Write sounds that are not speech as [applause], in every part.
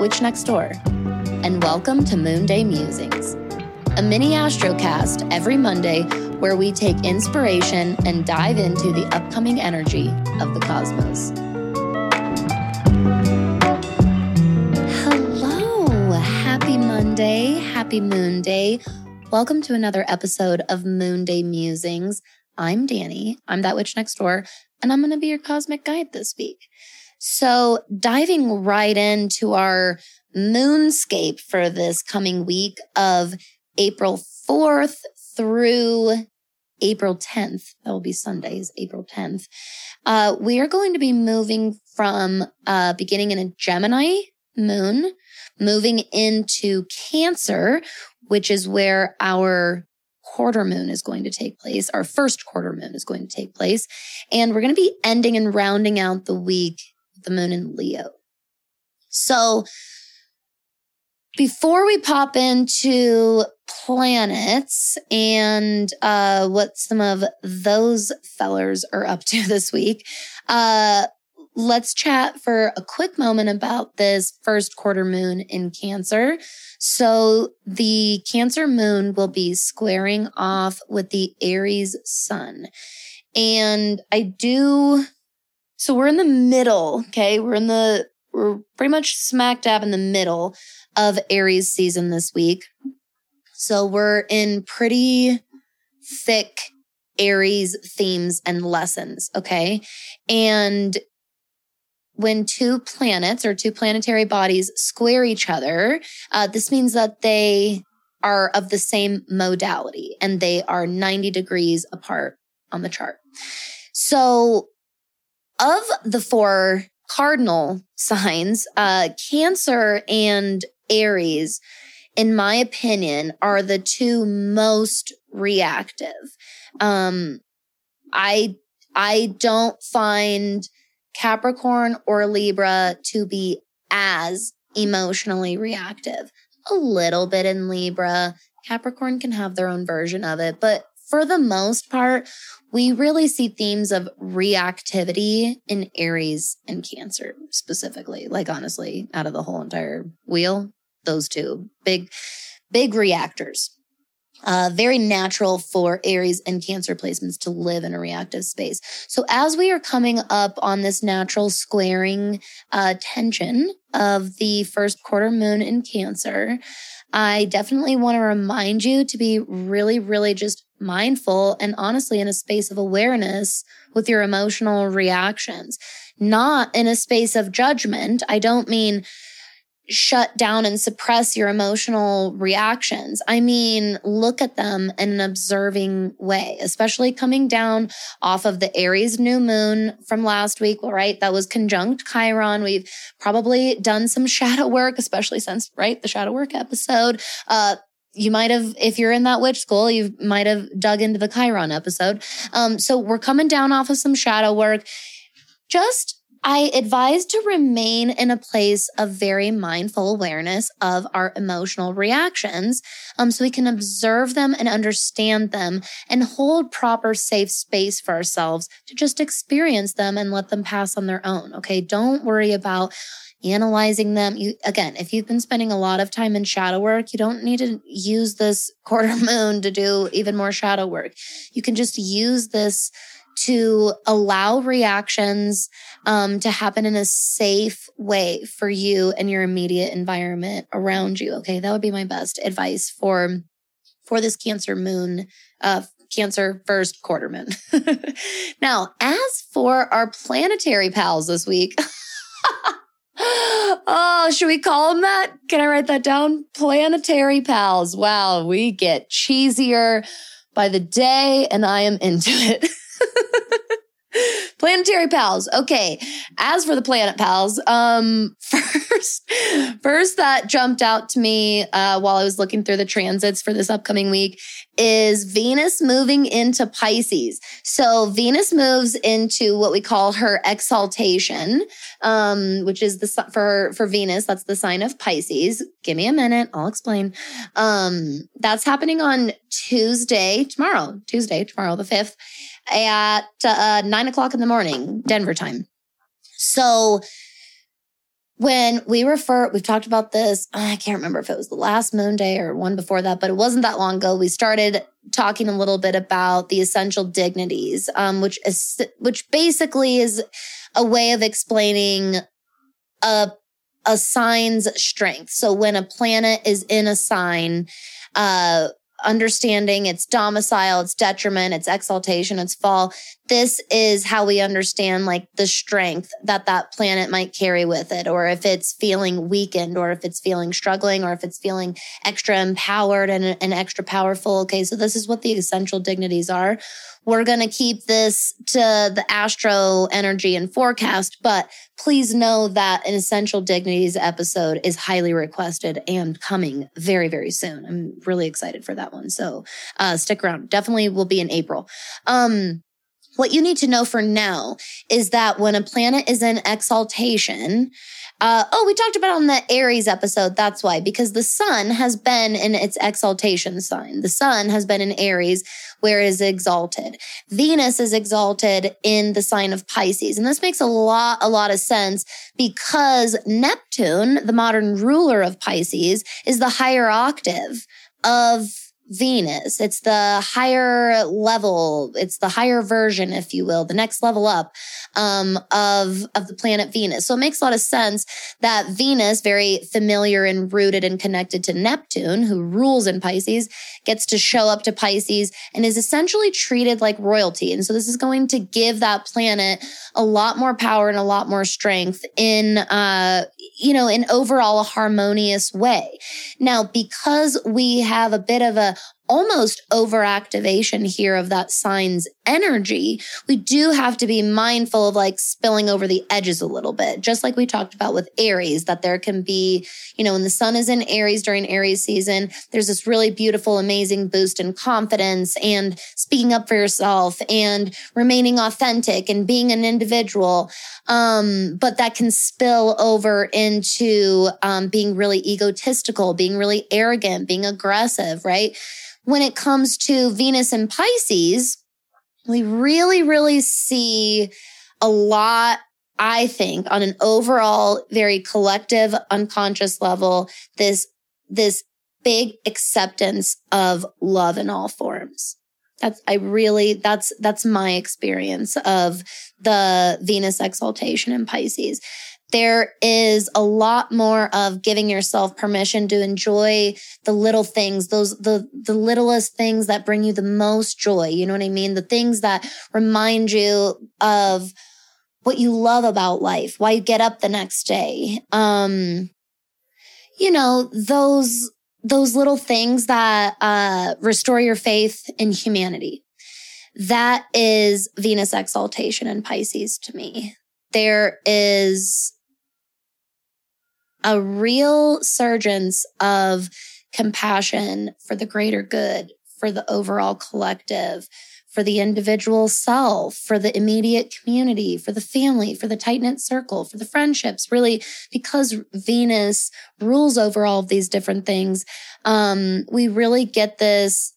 witch next door, and welcome to Moon Day Musings, a mini astrocast every Monday where we take inspiration and dive into the upcoming energy of the cosmos. Hello, happy Monday, happy Moon Day. Welcome to another episode of Moon Day Musings. I'm Danny, I'm that witch next door, and I'm going to be your cosmic guide this week. So, diving right into our moonscape for this coming week of April 4th through April 10th. That will be Sundays, April 10th. Uh, we are going to be moving from uh, beginning in a Gemini moon, moving into Cancer, which is where our quarter moon is going to take place. Our first quarter moon is going to take place. And we're going to be ending and rounding out the week the moon in Leo. So before we pop into planets and uh, what some of those fellers are up to [laughs] this week, uh, let's chat for a quick moment about this first quarter moon in Cancer. So the Cancer moon will be squaring off with the Aries sun. And I do so we're in the middle, okay? We're in the, we're pretty much smack dab in the middle of Aries season this week. So we're in pretty thick Aries themes and lessons, okay? And when two planets or two planetary bodies square each other, uh, this means that they are of the same modality and they are 90 degrees apart on the chart. So of the four cardinal signs, uh, Cancer and Aries, in my opinion, are the two most reactive. Um, I I don't find Capricorn or Libra to be as emotionally reactive. A little bit in Libra. Capricorn can have their own version of it, but for the most part, we really see themes of reactivity in Aries and Cancer specifically. Like, honestly, out of the whole entire wheel, those two big, big reactors. Uh, very natural for Aries and Cancer placements to live in a reactive space. So as we are coming up on this natural squaring uh, tension of the first quarter moon in Cancer, I definitely want to remind you to be really, really just mindful and honestly in a space of awareness with your emotional reactions, not in a space of judgment. I don't mean shut down and suppress your emotional reactions. I mean, look at them in an observing way, especially coming down off of the Aries new moon from last week, right? That was conjunct Chiron. We've probably done some [laughs] shadow work, especially since, right? The shadow work episode. Uh, you might have, if you're in that witch school, you might have dug into the Chiron episode. Um, so we're coming down off of some shadow work. Just I advise to remain in a place of very mindful awareness of our emotional reactions um, so we can observe them and understand them and hold proper safe space for ourselves to just experience them and let them pass on their own. Okay. Don't worry about analyzing them. You, again, if you've been spending a lot of time in shadow work, you don't need to use this [laughs] quarter moon to do even more shadow work. You can just use this to allow reactions um, to happen in a safe way for you and your immediate environment around you. Okay, that would be my best advice for for this Cancer moon, uh, Cancer first quarter moon. [laughs] now, as for our planetary pals this week. [laughs] [gasps] oh, should we call them that? Can I write that down? Planetary pals. Wow, we get cheesier by the day, and I am into it. [laughs] [laughs] Planetary pals. Okay. As for the planet pals, um, [laughs] first, first that jumped out to me, uh, while I was looking through the transits for this upcoming week is Venus moving into Pisces. So Venus moves into what we call her exaltation, um, which is the, for, for Venus, that's the sign of Pisces. Give me a minute. I'll explain. Um, that's happening on Tuesday, tomorrow, Tuesday, tomorrow, the 5th at uh, nine o'clock in the morning, Denver time. So when we refer, we've talked about this. I can't remember if it was the last moon day or one before that, but it wasn't that long ago. We started talking a little bit about the essential dignities, um, which is, which basically is a way of explaining a a sign's strength. So when a planet is in a sign, uh, understanding its domicile, its detriment, its exaltation, its fall. This is how we understand like the strength that that planet might carry with it, or if it's feeling weakened, or if it's feeling struggling, or if it's feeling extra empowered and, and extra powerful. Okay. So this is what the essential dignities are. We're going to keep this to the astro energy and forecast, but please know that an essential dignities episode is highly requested and coming very, very soon. I'm really excited for that one. So, uh, stick around. Definitely will be in April. Um, what you need to know for now is that when a planet is in exaltation, uh, oh, we talked about on the Aries episode. That's why, because the sun has been in its exaltation sign. The sun has been in Aries, where it is exalted. Venus is exalted in the sign of Pisces. And this makes a lot, a lot of sense because Neptune, the modern ruler of Pisces, is the higher octave of Venus. It's the higher level. It's the higher version, if you will, the next level up, um, of, of the planet Venus. So it makes a lot of sense that Venus, very familiar and rooted and connected to Neptune, who rules in Pisces, gets to show up to Pisces and is essentially treated like royalty. And so this is going to give that planet a lot more power and a lot more strength in, uh, you know, in overall a harmonious way. Now, because we have a bit of a almost overactivation here of that sign's energy, we do have to be mindful of like spilling over the edges a little bit. Just like we talked about with Aries, that there can be, you know, when the sun is in Aries during Aries season, there's this really beautiful, amazing boost in confidence and speaking up for yourself and remaining authentic and being an individual. Um, but that can spill over into um, being really egotistical, being really arrogant, being aggressive, right? When it comes to Venus and Pisces, we really, really see a lot, I think, on an overall, very collective, unconscious level, this, this big acceptance of love in all forms. That's, I really, that's, that's my experience of the Venus exaltation in Pisces there is a lot more of giving yourself permission to enjoy the little things, those, the, the littlest things that bring you the most joy. You know what I mean? The things that remind you of what you love about life, why you get up the next day. Um, you know, those, those little things that, uh, restore your faith in humanity. That is Venus exaltation in Pisces to me. There is a real surgence of compassion for the greater good, for the overall collective, for the individual self, for the immediate community, for the family, for the tight knit circle, for the friendships. Really, because Venus rules over all of these different things, um, we really get this,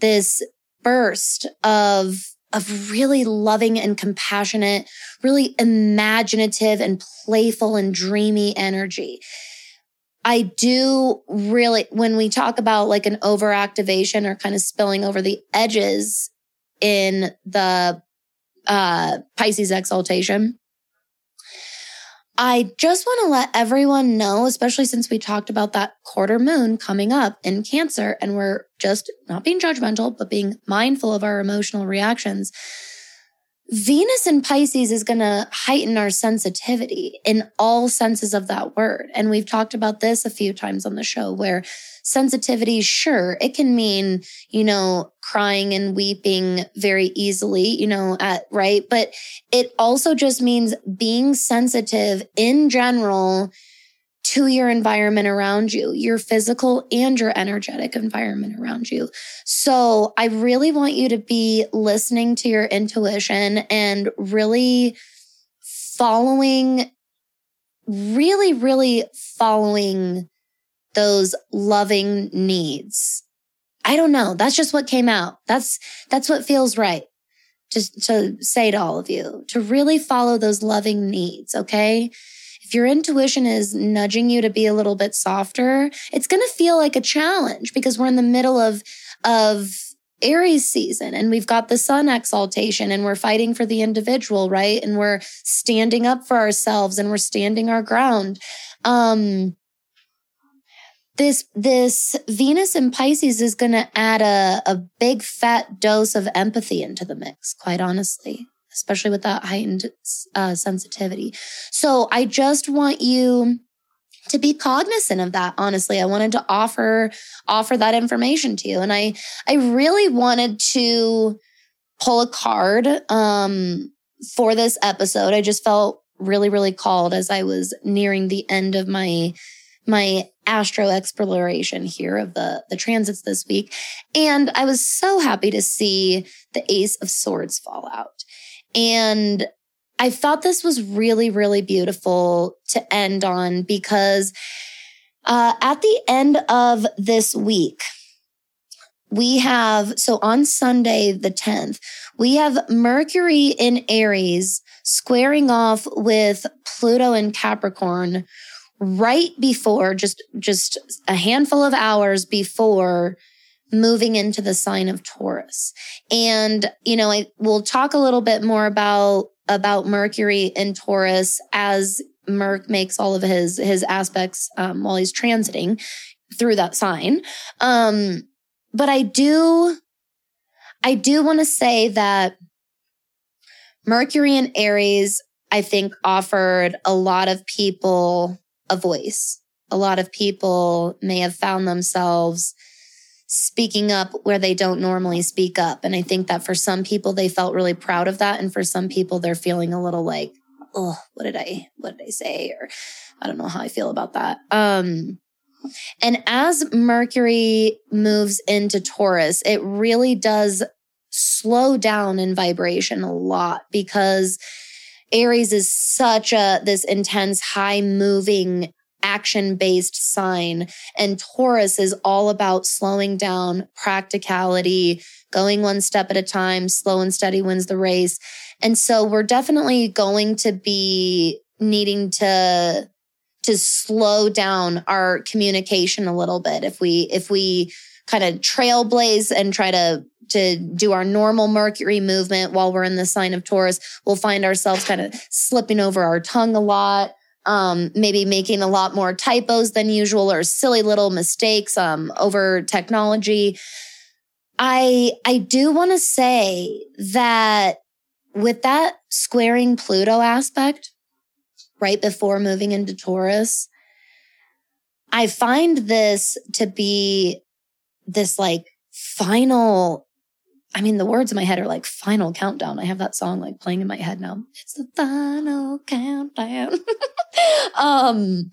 this burst of of really loving and compassionate, really imaginative and playful and dreamy energy. I do really, when we talk about like an overactivation or kind of spilling over the edges in the uh, Pisces exaltation, I just want to let everyone know, especially since we talked about that quarter moon coming up in Cancer, and we're just not being judgmental, but being mindful of our emotional reactions. Venus in Pisces is going to heighten our sensitivity in all senses of that word. And we've talked about this a few times on the show where sensitivity, sure, it can mean, you know, crying and weeping very easily, you know, at, right. But it also just means being sensitive in general to your environment around you, your physical and your energetic environment around you. So I really want you to be listening to your intuition and really following, really, really following those loving needs. I don't know. That's just what came out. That's, that's what feels right. Just to say to all of you to really follow those loving needs. Okay. If your intuition is nudging you to be a little bit softer, it's going to feel like a challenge because we're in the middle of, of Aries season and we've got the sun exaltation and we're fighting for the individual, right? And we're standing up for ourselves and we're standing our ground. Um, this, this Venus in Pisces is going to add a, a big fat dose of empathy into the mix, quite honestly, especially with that heightened uh, sensitivity. So I just want you to be cognizant of that honestly. I wanted to offer offer that information to you. And i i really wanted to pull a card um for this episode. I just felt really really called as i was nearing the end of my my astro exploration here of the the transits this week. And i was so happy to see the ace of swords fall out and I thought this was really, really beautiful to end on because uh, at the end of this week, we have, so on Sunday, the 10th, we have Mercury in Aries squaring off with Pluto in Capricorn right before, just, just a handful of hours before moving into the sign of Taurus. And, you know, I will talk a little bit more about about Mercury in Taurus as Merc makes all of his his aspects um, while he's transiting through that sign. Um, but I do, I do want to say that Mercury in Aries, I think, offered a lot of people a voice. A lot of people may have found themselves speaking up where they don't normally speak up. And I think that for some people, they felt really proud of that. And for some people, they're feeling a little like, oh, what did I, what did I say? Or I don't know how I feel about that. Um, and as Mercury moves into Taurus, it really does slow down in vibration a lot because Aries is such a, this intense, high moving action based sign. And Taurus is all about slowing down, practicality, going one step at a time, slow and steady wins the race. And so we're definitely going to be needing to to slow down our communication a little bit if we if we kind of trailblaze and try to to do our normal Mercury movement while we're in the sign of Taurus, we'll find ourselves kind of slipping over our tongue a lot um, maybe making a lot more typos than usual or silly little mistakes um, over technology. I I do want to say that with that squaring Pluto aspect right before moving into Taurus, I find this to be this like final I mean, the words in my head are like final countdown. I have that song like playing in my head now. It's the final countdown. [laughs] um,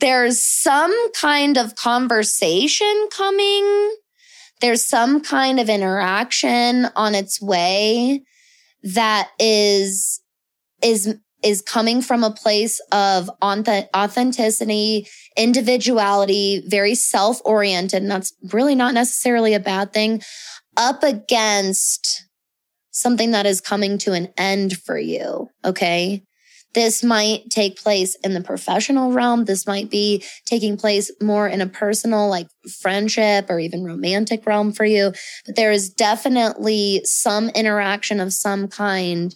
there's some kind of conversation coming. There's some kind of interaction on its way that is, is, is coming from a place of authenticity, individuality, very self oriented. And that's really not necessarily a bad thing up against something that is coming to an end for you. Okay. This might take place in the professional realm. This might be taking place more in a personal, like friendship or even romantic realm for you. But there is definitely some interaction of some kind.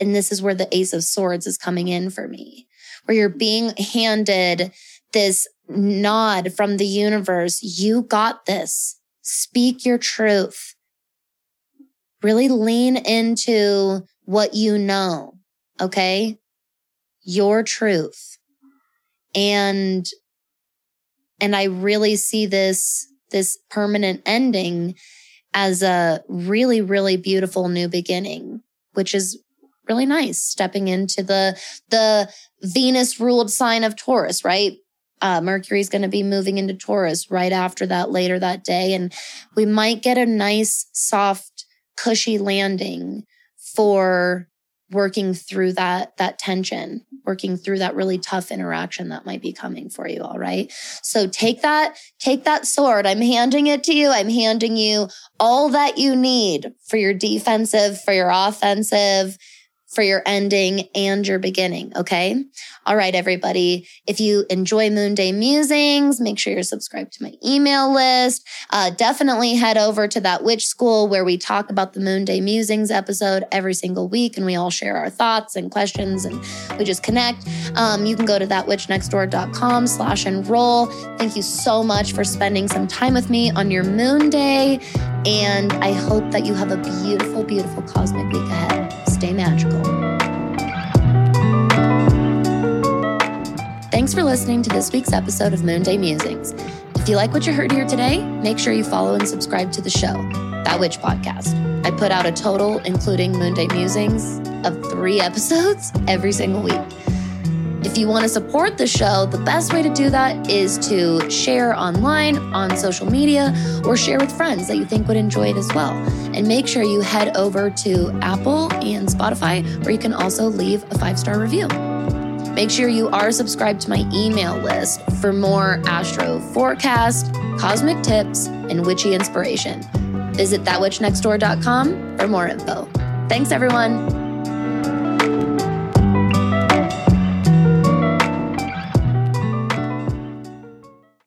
And this is where the Ace of Swords is coming in for me, where you're being handed this nod from the universe. You got this. Speak your truth. Really lean into what you know. Okay. Your truth. And, and I really see this, this permanent ending as a really, really beautiful new beginning, which is really nice stepping into the, the Venus ruled sign of Taurus, right? Uh, Mercury's going to be moving into Taurus right after that later that day. And we might get a nice, soft cushy landing for working through that that tension working through that really tough interaction that might be coming for you all right? So take that take that sword. I'm handing it to you. I'm handing you all that you need for your defensive for your offensive for your ending and your beginning. Okay. All right, everybody. If you enjoy Moonday Musings, make sure you're subscribed to my email list. Uh, definitely head over to that witch school where we talk about the Moonday Musings episode every single week and we all share our thoughts and questions and we just connect. Um, you can go to thatwitchnextdoor.com slash enroll. Thank you so much for spending some time with me on your moon day. And I hope that you have a beautiful, beautiful cosmic week ahead. Stay magical. Thanks for listening to this week's episode of Moonday Musings. If you like what you heard here today, make sure you follow and subscribe to the show, That Witch Podcast. I put out a total, including Moonday Musings, of three [laughs] episodes every single week. If you want to support the show, the best way to do that is to share online, on social media, or share with friends that you think would enjoy it as well. And make sure you head over to Apple and Spotify, where you can also leave a five star review. Make sure you are subscribed to my email list for more astro forecast, cosmic tips, and witchy inspiration. Visit thatwitchnextdoor.com for more info. Thanks, everyone.